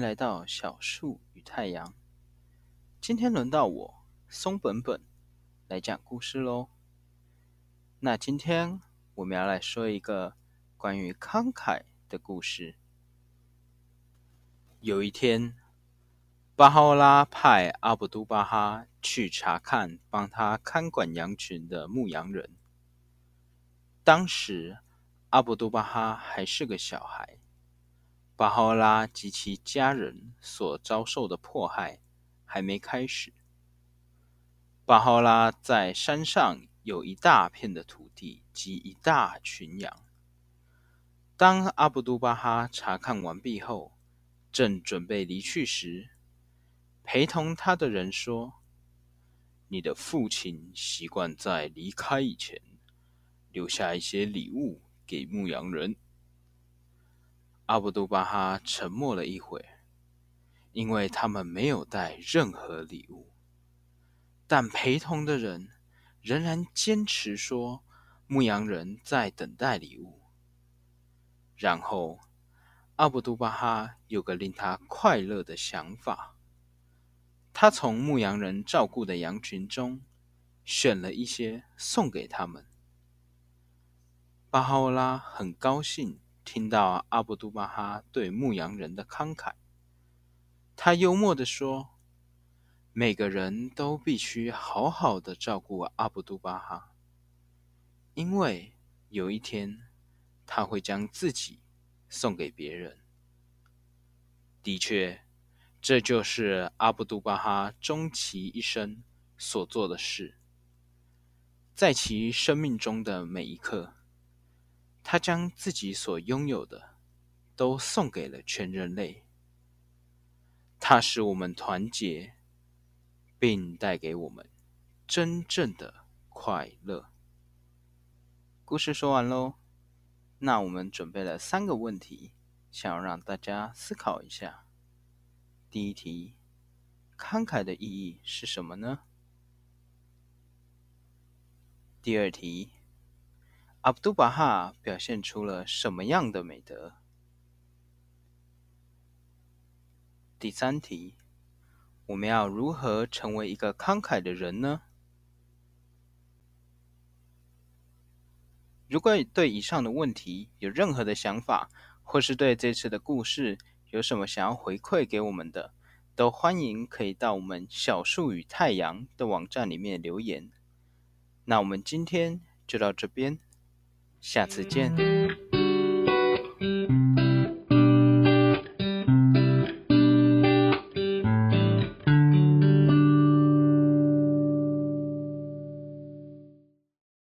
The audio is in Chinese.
来到小树与太阳。今天轮到我松本本来讲故事喽。那今天我们要来说一个关于慷慨的故事。有一天，巴哈欧拉派阿卜杜巴哈去查看帮他看管羊群的牧羊人。当时，阿卜杜巴哈还是个小孩。巴哈拉及其家人所遭受的迫害还没开始。巴哈拉在山上有一大片的土地及一大群羊。当阿卜杜巴哈查看完毕后，正准备离去时，陪同他的人说：“你的父亲习惯在离开以前，留下一些礼物给牧羊人。”阿卜杜巴哈沉默了一会，因为他们没有带任何礼物。但陪同的人仍然坚持说，牧羊人在等待礼物。然后，阿卜杜巴哈有个令他快乐的想法。他从牧羊人照顾的羊群中选了一些送给他们。巴哈欧拉很高兴。听到阿卜杜巴哈对牧羊人的慷慨，他幽默地说：“每个人都必须好好的照顾阿卜杜巴哈，因为有一天他会将自己送给别人。”的确，这就是阿卜杜巴哈终其一生所做的事，在其生命中的每一刻。他将自己所拥有的都送给了全人类。他使我们团结，并带给我们真正的快乐。故事说完喽，那我们准备了三个问题，想要让大家思考一下。第一题：慷慨的意义是什么呢？第二题。阿卜杜巴哈表现出了什么样的美德？第三题，我们要如何成为一个慷慨的人呢？如果对以上的问题有任何的想法，或是对这次的故事有什么想要回馈给我们的，都欢迎可以到我们小树与太阳的网站里面留言。那我们今天就到这边。下次见。